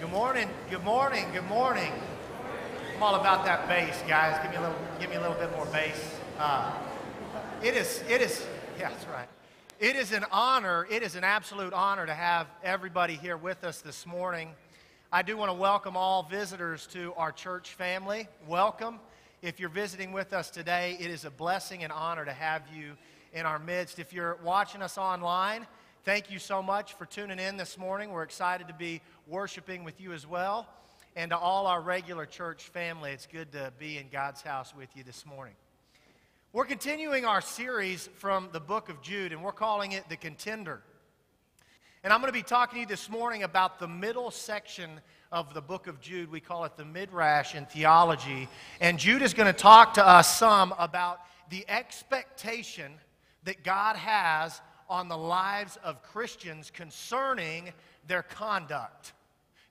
Good morning. Good morning. Good morning. I'm all about that bass, guys. Give me a little. Give me a little bit more bass. Uh, it is. It is. Yeah, that's right. It is an honor. It is an absolute honor to have everybody here with us this morning. I do want to welcome all visitors to our church family. Welcome. If you're visiting with us today, it is a blessing and honor to have you in our midst. If you're watching us online, thank you so much for tuning in this morning. We're excited to be worshiping with you as well. And to all our regular church family, it's good to be in God's house with you this morning. We're continuing our series from the book of Jude, and we're calling it The Contender. And I'm going to be talking to you this morning about the middle section of the book of Jude. We call it the Midrash in theology. And Jude is going to talk to us some about the expectation that God has on the lives of Christians concerning their conduct.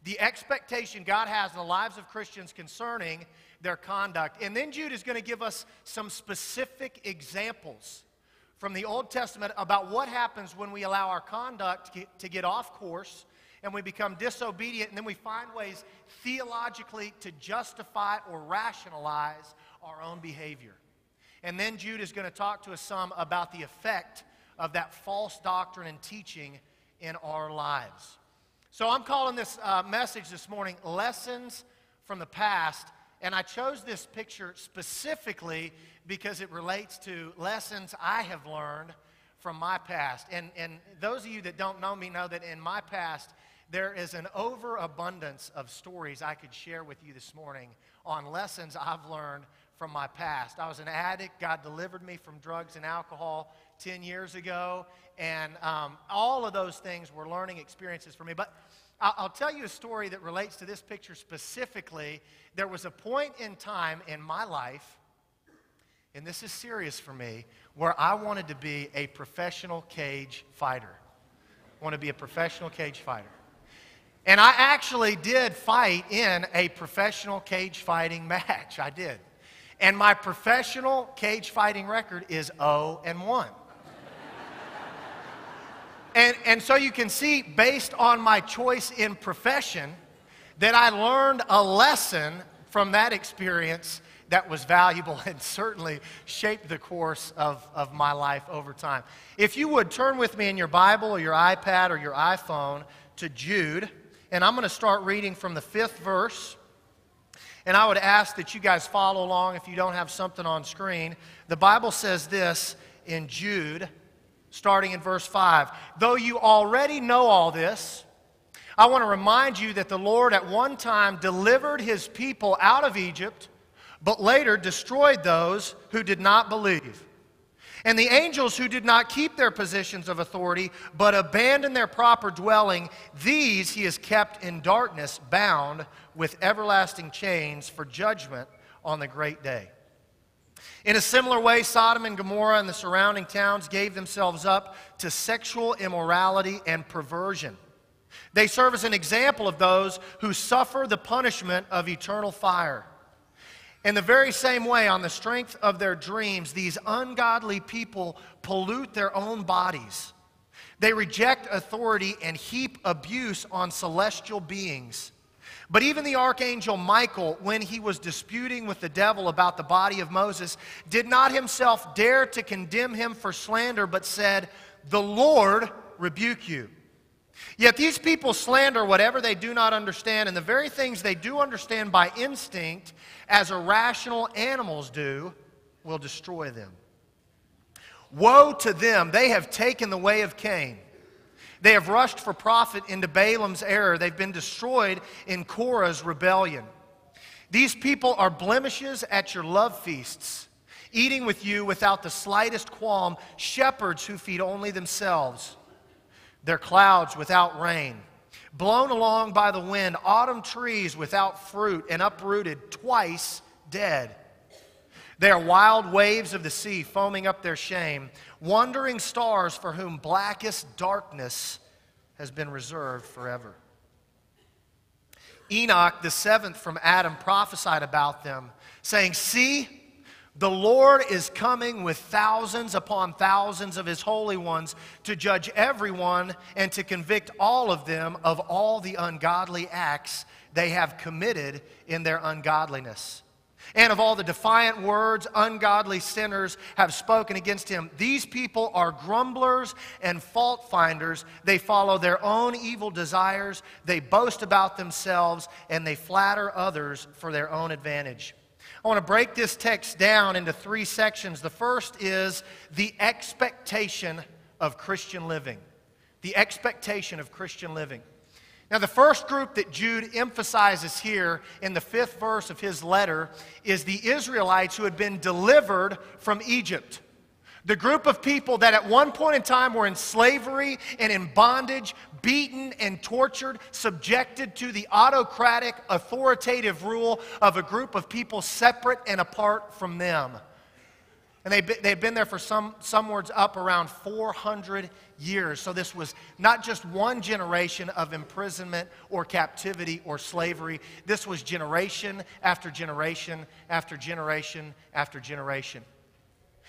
The expectation God has in the lives of Christians concerning their conduct. And then Jude is going to give us some specific examples from the Old Testament about what happens when we allow our conduct to get, off course and we become disobedient, and then we find ways theologically to justify or rationalize our own behavior. And then Jude is going to talk to us some about the effect of that false doctrine and teaching in our lives. So I'm calling this uh, message this morning Lessons from the Past. And I chose this picture specifically because it relates to lessons I have learned from my past. And, and those of you that don't know me know that in my past, there is an overabundance of stories I could share with you this morning on lessons I've learned from my past. I was an addict. God delivered me from drugs and alcohol 10 years ago. And um, all of those things were learning experiences for me. But I'll, tell you a story that relates to this picture specifically. There was a point in time in my life, and this is serious for me, where I wanted to be a professional cage fighter. I want to be a professional cage fighter. And I actually did fight in a professional cage fighting match. I did. And my professional cage fighting record is 0 and 1. And, and so you can see, based on my choice in profession, that I learned a lesson from that experience that was valuable and certainly shaped the course of, of my life over time. If you would turn with me in your Bible or your iPad or your iPhone to Jude, and I'm going to start reading from the fifth verse and I would ask that you guys follow along if you don't have something on screen. The Bible says this in Jude, starting in verse 5. Though you already know all this, I want to remind you that the Lord at one time delivered his people out of Egypt, but later destroyed those who did not believe. And the angels who did not keep their positions of authority, but abandoned their proper dwelling, these he has kept in darkness, bound with everlasting chains for judgment on the great day. In a similar way, Sodom and Gomorrah and the surrounding towns gave themselves up to sexual immorality and perversion. They serve as an example of those who suffer the punishment of eternal fire. In the very same way, on the strength of their dreams, these ungodly people pollute their own bodies. They reject authority and heap abuse on celestial beings. But even the archangel Michael, when he was disputing with the devil about the body of Moses, did not himself dare to condemn him for slander, but said, The Lord rebuke you. Yet these people slander whatever they do not understand, and the very things they do understand by instinct, as irrational animals do, will destroy them. Woe to them! They have taken the way of Cain. They have rushed for profit into Balaam's error. They've been destroyed in Korah's rebellion. These people are blemishes at your love feasts, eating with you without the slightest qualm, shepherds who feed only themselves. They're clouds without rain, blown along by the wind, autumn trees without fruit, and uprooted, twice dead. They are wild waves of the sea foaming up their shame, wandering stars for whom blackest darkness has been reserved forever. Enoch, the seventh from Adam, prophesied about them, saying, See, The Lord is coming with thousands upon thousands of his holy ones to judge everyone and to convict all of them of all the ungodly acts they have committed in their ungodliness. And of all the defiant words ungodly sinners have spoken against him. These people are grumblers and fault finders. They follow their own evil desires, they boast about themselves, and they flatter others for their own advantage. I want to break this text down into three sections. The first is the expectation of Christian living. The expectation of Christian living. Now, the first group that Jude emphasizes here in the fifth verse of his letter is the Israelites who had been delivered from Egypt. The group of people that at one point in time were in slavery and in bondage, beaten and tortured, subjected to the autocratic, authoritative rule of a group of people separate and apart from them. And they, they had been there for some, some words up around 400 years. So this was not just one generation of imprisonment or captivity or slavery. This was generation after generation after generation after generation.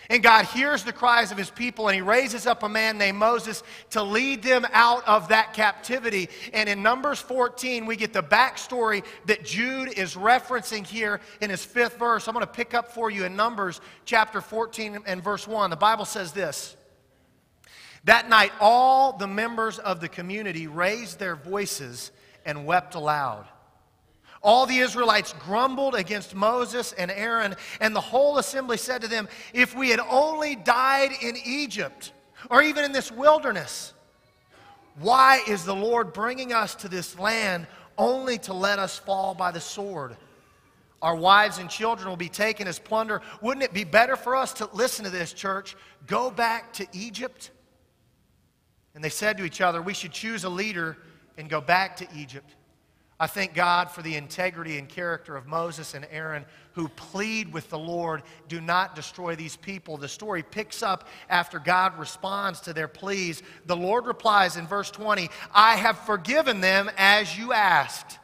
And God hears the cries of his people and he raises up a man named Moses to lead them out of that captivity. And in Numbers 14, we get the backstory that Jude is referencing here in his fifth verse. I'm going to pick up for you in Numbers chapter 14 and verse 1. The Bible says this That night, all the members of the community raised their voices and wept aloud. All the Israelites grumbled against Moses and Aaron, and the whole assembly said to them, If we had only died in Egypt, or even in this wilderness, why is the Lord bringing us to this land only to let us fall by the sword? Our wives and children will be taken as plunder. Wouldn't it be better for us to listen to this, church? Go back to Egypt? And they said to each other, We should choose a leader and go back to Egypt. I thank God for the integrity and character of Moses and Aaron who plead with the Lord, do not destroy these people. The story picks up after God responds to their pleas. The Lord replies in verse 20, I have forgiven them as you asked.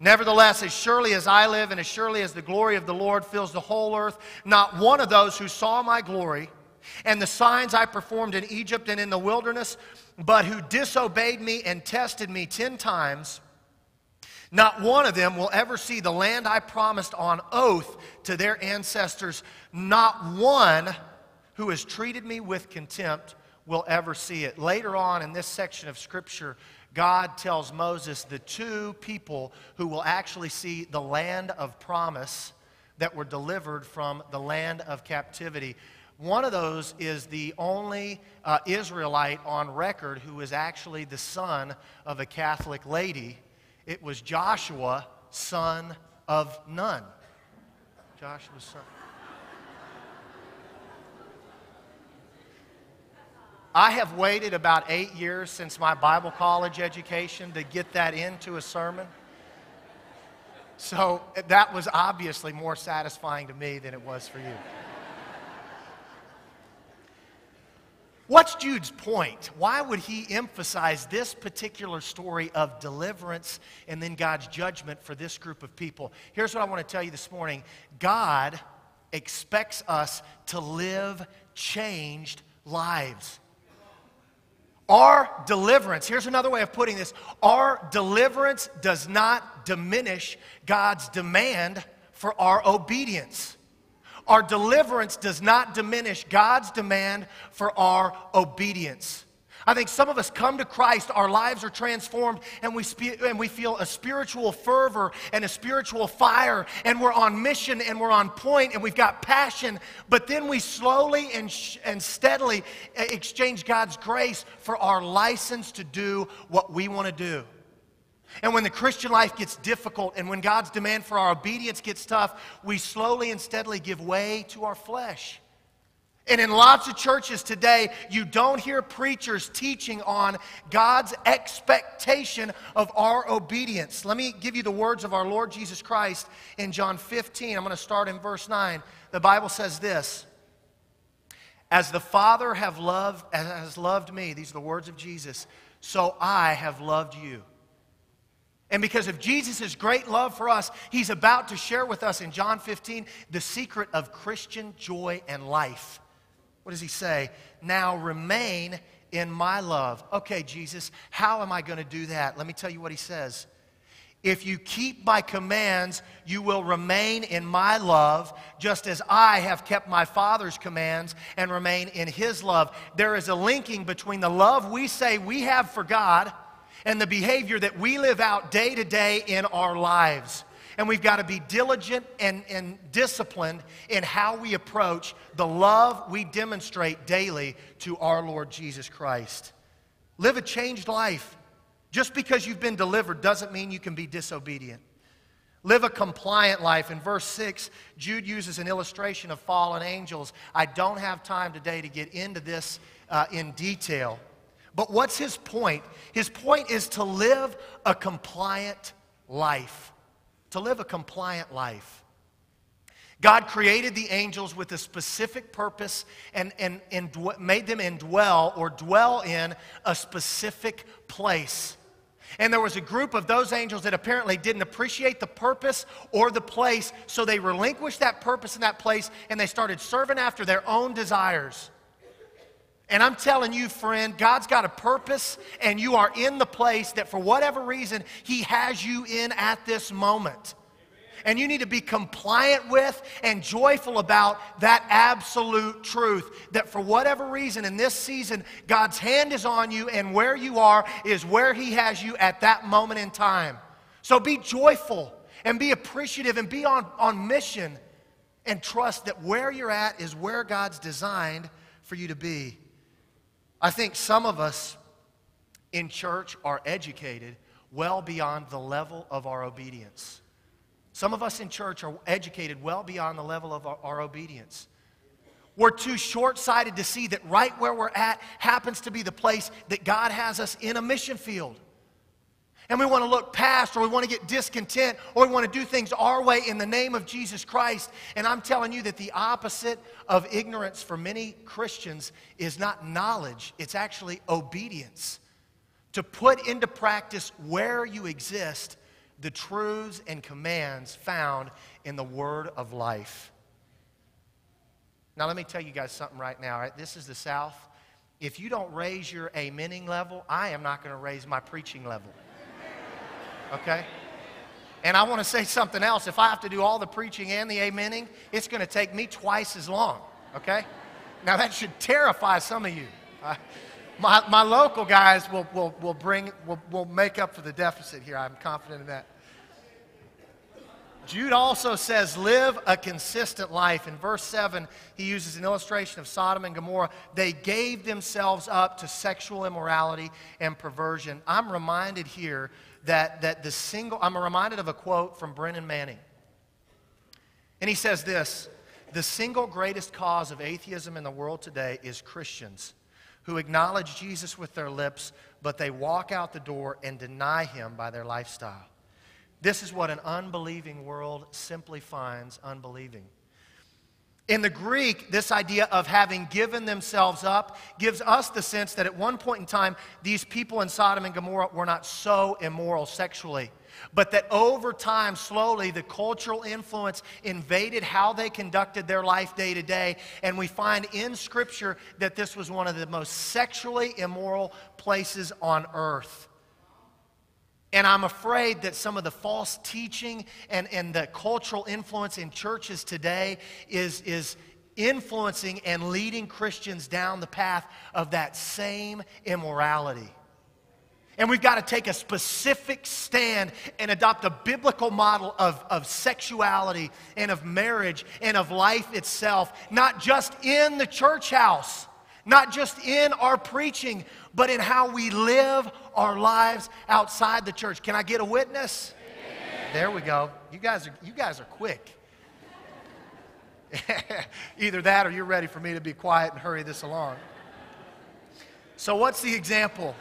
Nevertheless, as surely as I live and as surely as the glory of the Lord fills the whole earth, not one of those who saw my glory and the signs I performed in Egypt and in the wilderness, but who disobeyed me and tested me ten times, not one of them will ever see the land I promised on oath to their ancestors. Not one who has treated me with contempt will ever see it. Later on in this section of Scripture, God tells Moses the two people who will actually see the land of promise that were delivered from the land of captivity. One of those is the only uh, Israelite on record who is actually the son of a Catholic lady it was Joshua, son of Nun. Joshua's son. I have waited about eight years since my Bible college education to get that into a sermon. So that was obviously more satisfying to me than it was for you. What's Jude's point? Why would he emphasize this particular story of deliverance and then God's judgment for this group of people? Here's what I want to tell you this morning God expects us to live changed lives. Our deliverance, here's another way of putting this our deliverance does not diminish God's demand for our obedience. Our deliverance does not diminish God's demand for our obedience. I think some of us come to Christ, our lives are transformed, and we, spe- and we feel a spiritual fervor and a spiritual fire, and we're on mission and we're on point and we've got passion, but then we slowly and, sh- and steadily eh, exchange God's grace for our license to do what we want to do. And when the Christian life gets difficult and when God's demand for our obedience gets tough, we slowly and steadily give way to our flesh. And in lots of churches today, you don't hear preachers teaching on God's expectation of our obedience. Let me give you the words of our Lord Jesus Christ in John 15. I'm going to start in verse 9. The Bible says this As the Father have loved, has loved me, these are the words of Jesus, so I have loved you. And because of Jesus' great love for us, he's about to share with us in John 15 the secret of Christian joy and life. What does he say? Now remain in my love. Okay, Jesus, how am I going to do that? Let me tell you what he says. If you keep my commands, you will remain in my love, just as I have kept my Father's commands and remain in his love. There is a linking between the love we say we have for God and the behavior that we live out day to day in our lives. And we've got to be diligent and, and disciplined in how we approach the love we demonstrate daily to our Lord Jesus Christ. Live a changed life. Just because you've been delivered doesn't mean you can be disobedient. Live a compliant life. In verse 6, Jude uses an illustration of fallen angels. I don't have time today to get into this uh, in detail. But what's his point? His point is to live a compliant life. To live a compliant life. God created the angels with a specific purpose and, and, and made them indwell or dwell in a specific place. And there was a group of those angels that apparently didn't appreciate the purpose or the place, so they relinquished that purpose and that place and they started serving after their own desires. And I'm telling you, friend, God's got a purpose, and you are in the place that for whatever reason He has you in at this moment. And you need to be compliant with and joyful about that absolute truth that for whatever reason in this season, God's hand is on you, and where you are is where He has you at that moment in time. So be joyful and be appreciative and be on, on mission and trust that where you're at is where God's designed for you to be. I think some of us in church are educated well beyond the level of our obedience. Some of us in church are educated well beyond the level of our, our obedience. We're too short sighted to see that right where we're at happens to be the place that God has us in a mission field and we want to look past or we want to get discontent or we want to do things our way in the name of Jesus Christ. And I'm telling you that the opposite of ignorance for many Christians is not knowledge, it's actually obedience. To put into practice where you exist the truths and commands found in the Word of life. Now, let me tell you guys something right now. Right? This is the South. If you don't raise your amening level, I am not going to raise my preaching level okay? And I want to say something else. If I have to do all the preaching and the amening, it's going to take me twice as long, okay? Now, that should terrify some of you. Uh, my, my local guys will, will, will bring, will, will make up for the deficit here. I'm confident in that. Jude also says, live a consistent life. In verse 7, he uses an illustration of Sodom and Gomorrah. They gave themselves up to sexual immorality and perversion. I'm reminded here that, that the single, I'm reminded of a quote from Brennan Manning. And he says this The single greatest cause of atheism in the world today is Christians who acknowledge Jesus with their lips, but they walk out the door and deny him by their lifestyle. This is what an unbelieving world simply finds unbelieving. In the Greek, this idea of having given themselves up gives us the sense that at one point in time, these people in Sodom and Gomorrah were not so immoral sexually, but that over time, slowly, the cultural influence invaded how they conducted their life day to day. And we find in Scripture that this was one of the most sexually immoral places on earth. And I'm afraid that some of the false teaching and, and the cultural influence in churches today is, is influencing and leading Christians down the path of that same immorality. And we've got to take a specific stand and adopt a biblical model of, of sexuality and of marriage and of life itself, not just in the church house, not just in our preaching, but in how we live our lives outside the church. Can I get a witness? There we go. You guys are, you guys are quick. Either that or you're ready for me to be quiet and hurry this along. So, what's the example?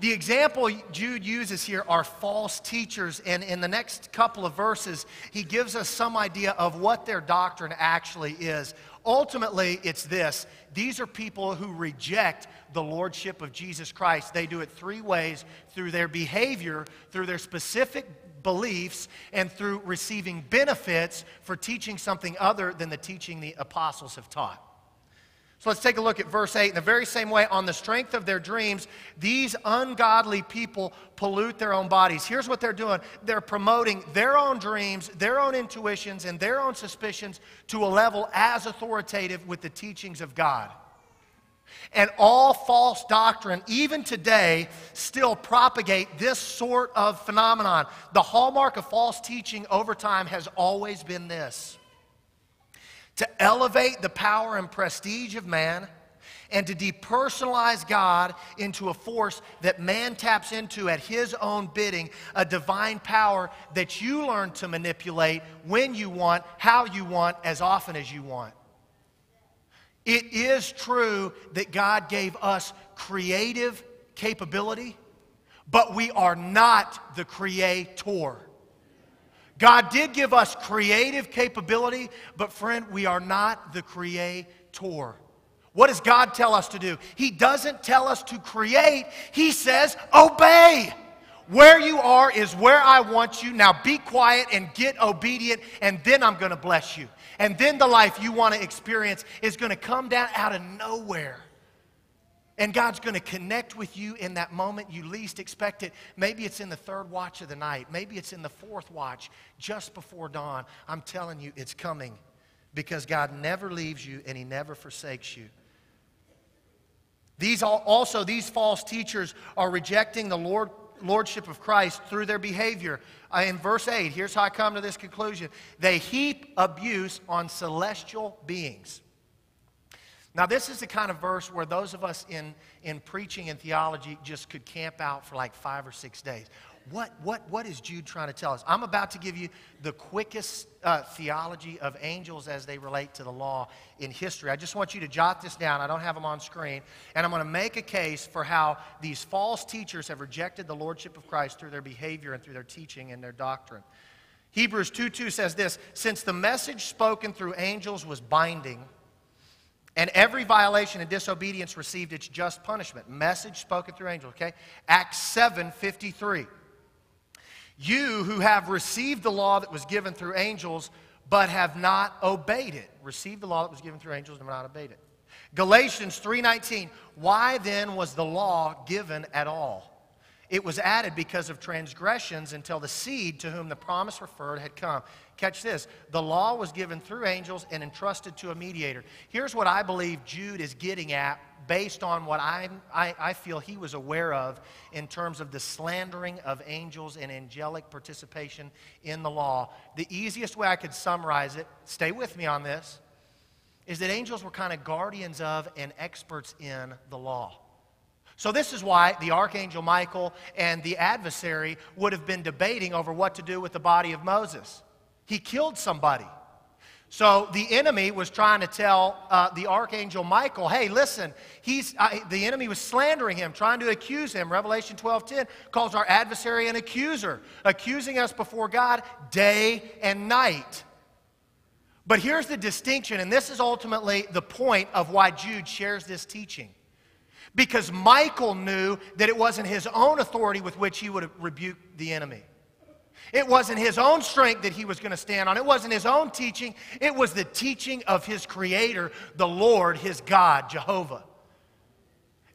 The example Jude uses here are false teachers, and in the next couple of verses, he gives us some idea of what their doctrine actually is. Ultimately, it's this these are people who reject the lordship of Jesus Christ. They do it three ways through their behavior, through their specific beliefs, and through receiving benefits for teaching something other than the teaching the apostles have taught. So let's take a look at verse 8. In the very same way, on the strength of their dreams, these ungodly people pollute their own bodies. Here's what they're doing they're promoting their own dreams, their own intuitions, and their own suspicions to a level as authoritative with the teachings of God. And all false doctrine, even today, still propagate this sort of phenomenon. The hallmark of false teaching over time has always been this to elevate the power and prestige of man and to depersonalize God into a force that man taps into at his own bidding, a divine power that you learn to manipulate when you want, how you want, as often as you want. It is true that God gave us creative capability, but we are not the creator. God did give us creative capability, but friend, we are not the creator. What does God tell us to do? He doesn't tell us to create, He says, obey. Where you are is where I want you. Now be quiet and get obedient, and then I'm going to bless you. And then the life you want to experience is going to come down out of nowhere. And God's going to connect with you in that moment you least expect it. Maybe it's in the third watch of the night. Maybe it's in the fourth watch just before dawn. I'm telling you, it's coming because God never leaves you and He never forsakes you. These also, these false teachers are rejecting the Lord, Lordship of Christ through their behavior. Uh, in verse 8, here's how I come to this conclusion they heap abuse on celestial beings. Now, this is the kind of verse where those of us in, in preaching and theology just could camp out for like five or six days. What, what, what is Jude trying to tell us? I'm about to give you the quickest uh, theology of angels as they relate to the law in history. I just want you to jot this down. I don't have them on screen. And I'm going to make a case for how these false teachers have rejected the lordship of Christ through their behavior and through their teaching and their doctrine. Hebrews 2 2 says this Since the message spoken through angels was binding, and every violation and disobedience received its just punishment. Message spoken through angels, okay? Acts 7 53. You who have received the law that was given through angels, but have not obeyed it. Received the law that was given through angels and have not obeyed it. Galatians 3:19. Why then was the law given at all? It was added because of transgressions until the seed to whom the promise referred had come. Catch this the law was given through angels and entrusted to a mediator. Here's what I believe Jude is getting at based on what i I, I feel he was aware of in terms of the slandering of angels and angelic participation in the law. The easiest way I could summarize it, stay with me on this, is that angels were kind of guardians of and experts in the law. So, this is why the archangel Michael and the adversary would have been debating over what to do with the body of Moses. He killed somebody. So the enemy was trying to tell uh, the archangel Michael, "Hey, listen, he's the enemy was slandering him, trying to accuse him." Revelation 12:10 calls our adversary an accuser, accusing us before God day and night. But here's the distinction, and this is ultimately the point of why Jude shares this teaching. Because Michael knew that it wasn't his own authority with which he would rebuke the enemy. It wasn't his own strength that he was going to stand on. It wasn't his own teaching. It was the teaching of his creator, the Lord, his God, Jehovah.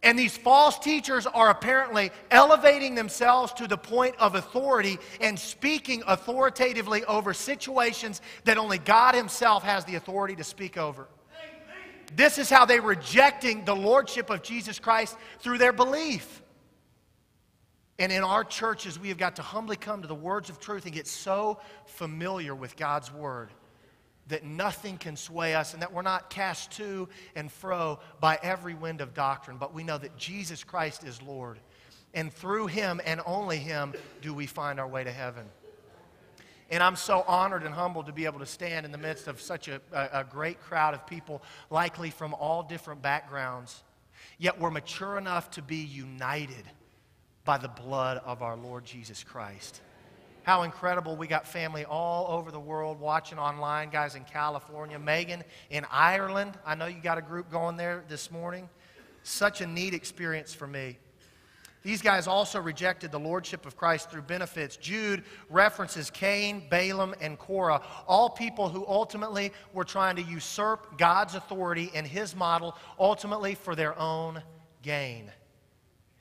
And these false teachers are apparently elevating themselves to the point of authority and speaking authoritatively over situations that only God Himself has the authority to speak over. This is how they're rejecting the lordship of Jesus Christ through their belief. And in our churches, we have got to humbly come to the words of truth and get so familiar with God's word that nothing can sway us and that we're not cast to and fro by every wind of doctrine, but we know that Jesus Christ is Lord. And through him and only him do we find our way to heaven. And I'm so honored and humbled to be able to stand in the midst of such a, a, great crowd of people, likely from all different backgrounds. Yet we're mature enough to be united by the blood of our Lord Jesus Christ. How incredible. We got family all over the world watching online, guys in California, Megan in Ireland. I know you got a group going there this morning. Such a neat experience for me. These guys also rejected the lordship of Christ through benefits. Jude references Cain, Balaam, and Korah, all people who ultimately were trying to usurp God's authority and his model, ultimately for their own gain.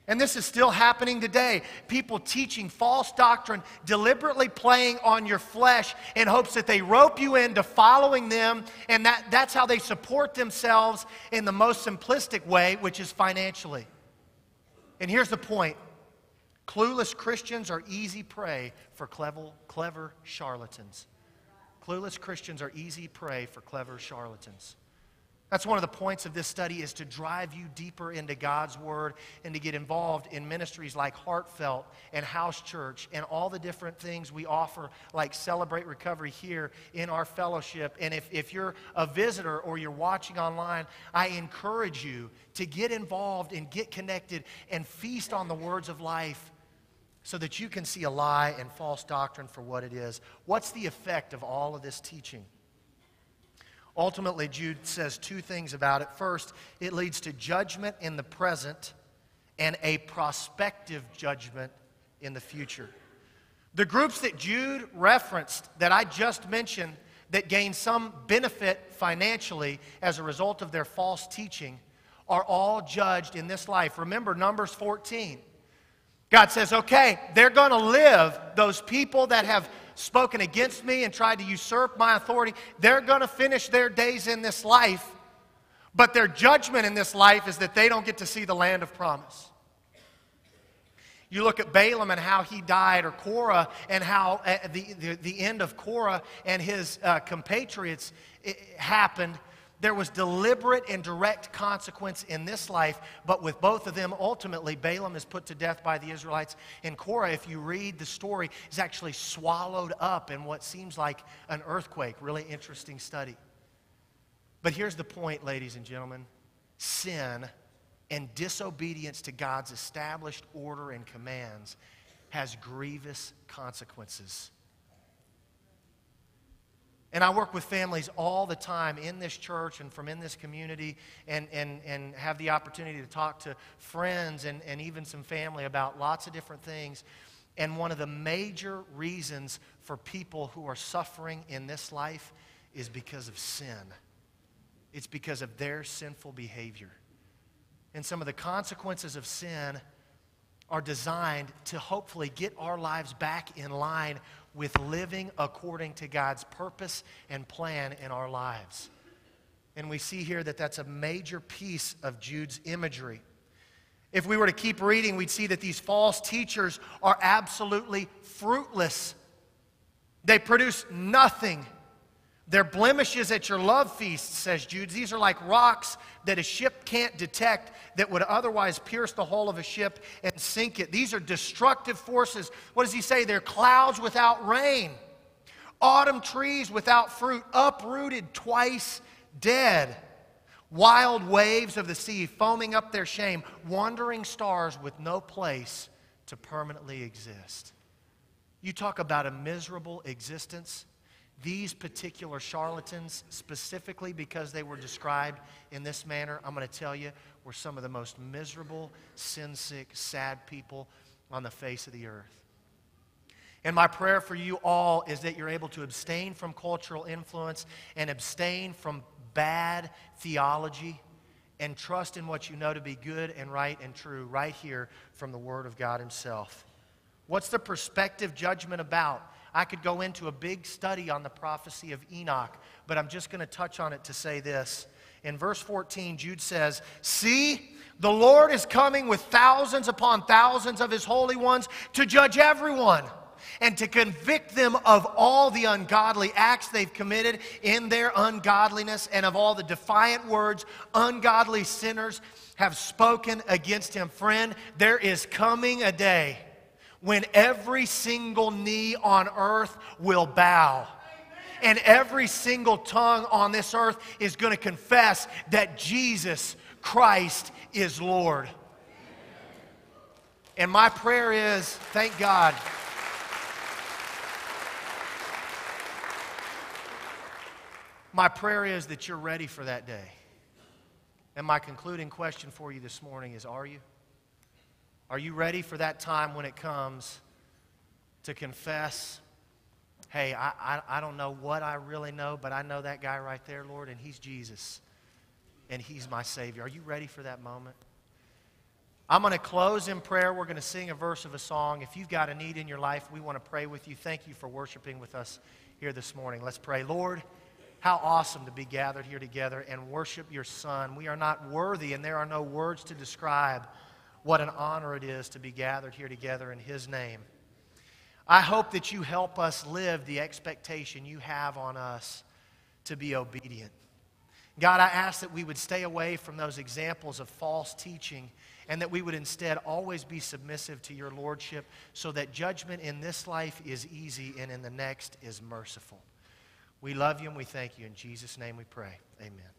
And this is still happening today. People teaching false doctrine, deliberately playing on your flesh in hopes that they rope you into following them, and that, that's how they support themselves in the most simplistic way, which is financially. And here's the point clueless Christians are easy prey for clever, clever charlatans. Clueless Christians are easy prey for clever charlatans. That's one of the points of this study is to drive you deeper into God's Word and to get involved in ministries like Heartfelt and House Church and all the different things we offer, like Celebrate Recovery here in our fellowship. And if, if you're a visitor or you're watching online, I encourage you to get involved and get connected and feast on the words of life so that you can see a lie and false doctrine for what it is. What's the effect of all of this teaching? Ultimately, Jude says two things about it. First, it leads to judgment in the present and a prospective judgment in the future. The groups that Jude referenced that I just mentioned that gain some benefit financially as a result of their false teaching are all judged in this life. Remember Numbers 14. God says, okay, they're going to live, those people that have spoken against me and tried to usurp my authority, they're going to finish their days in this life. But their judgment in this life is that they don't get to see the land of promise. You look at Balaam and how he died, or Korah and how uh, the, the, the, end of Korah and his uh, compatriots happened there was deliberate and direct consequence in this life, but with both of them, ultimately, Balaam is put to death by the Israelites. And Korah, if you read the story, is actually swallowed up in what seems like an earthquake. Really interesting study. But here's the point, ladies and gentlemen sin and disobedience to God's established order and commands has grievous consequences. And I work with families all the time in this church and from in this community and, and, and have the opportunity to talk to friends and, and even some family about lots of different things. And one of the major reasons for people who are suffering in this life is because of sin. It's because of their sinful behavior. And some of the consequences of sin are designed to hopefully get our lives back in line with living according to God's purpose and plan in our lives. And we see here that that's a major piece of Jude's imagery. If we were to keep reading, we'd see that these false teachers are absolutely fruitless. They produce nothing they're blemishes at your love feast, says Jude. These are like rocks that a ship can't detect that would otherwise pierce the hull of a ship and sink it. These are destructive forces. What does he say? They're clouds without rain, autumn trees without fruit, uprooted, twice dead, wild waves of the sea foaming up their shame, wandering stars with no place to permanently exist. You talk about a miserable existence. These particular charlatans, specifically because they were described in this manner, I'm going to tell you, were some of the most miserable, sin sick, sad people on the face of the earth. And my prayer for you all is that you're able to abstain from cultural influence and abstain from bad theology and trust in what you know to be good and right and true right here from the Word of God Himself. What's the perspective judgment about? I could go into a big study on the prophecy of Enoch, but I'm just going to touch on it to say this. In verse 14, Jude says, See, the Lord is coming with thousands upon thousands of his holy ones to judge everyone and to convict them of all the ungodly acts they've committed in their ungodliness and of all the defiant words ungodly sinners have spoken against him. Friend, there is coming a day when every single knee on earth will bow. And every single tongue on this earth is going to confess that Jesus Christ is Lord. And my prayer is thank God. My prayer is that you're ready for that day. And my concluding question for you this morning is Are you? Are you ready for that time when it comes to confess, hey, I, I, I, don't know what I really know, but I know that guy right there, Lord, and he's Jesus, and he's my Savior? Are you ready for that moment? I'm going to close in prayer. We're going to sing a verse of a song. If you've got a need in your life, we want to pray with you. Thank you for worshiping with us here this morning. Let's pray. Lord, how awesome to be gathered here together and worship your Son. We are not worthy, and there are no words to describe what an honor it is to be gathered here together in His name. I hope that you help us live the expectation you have on us to be obedient. God, I ask that we would stay away from those examples of false teaching and that we would instead always be submissive to your Lordship so that judgment in this life is easy and in the next is merciful. We love you and we thank you. In Jesus' name we pray. Amen.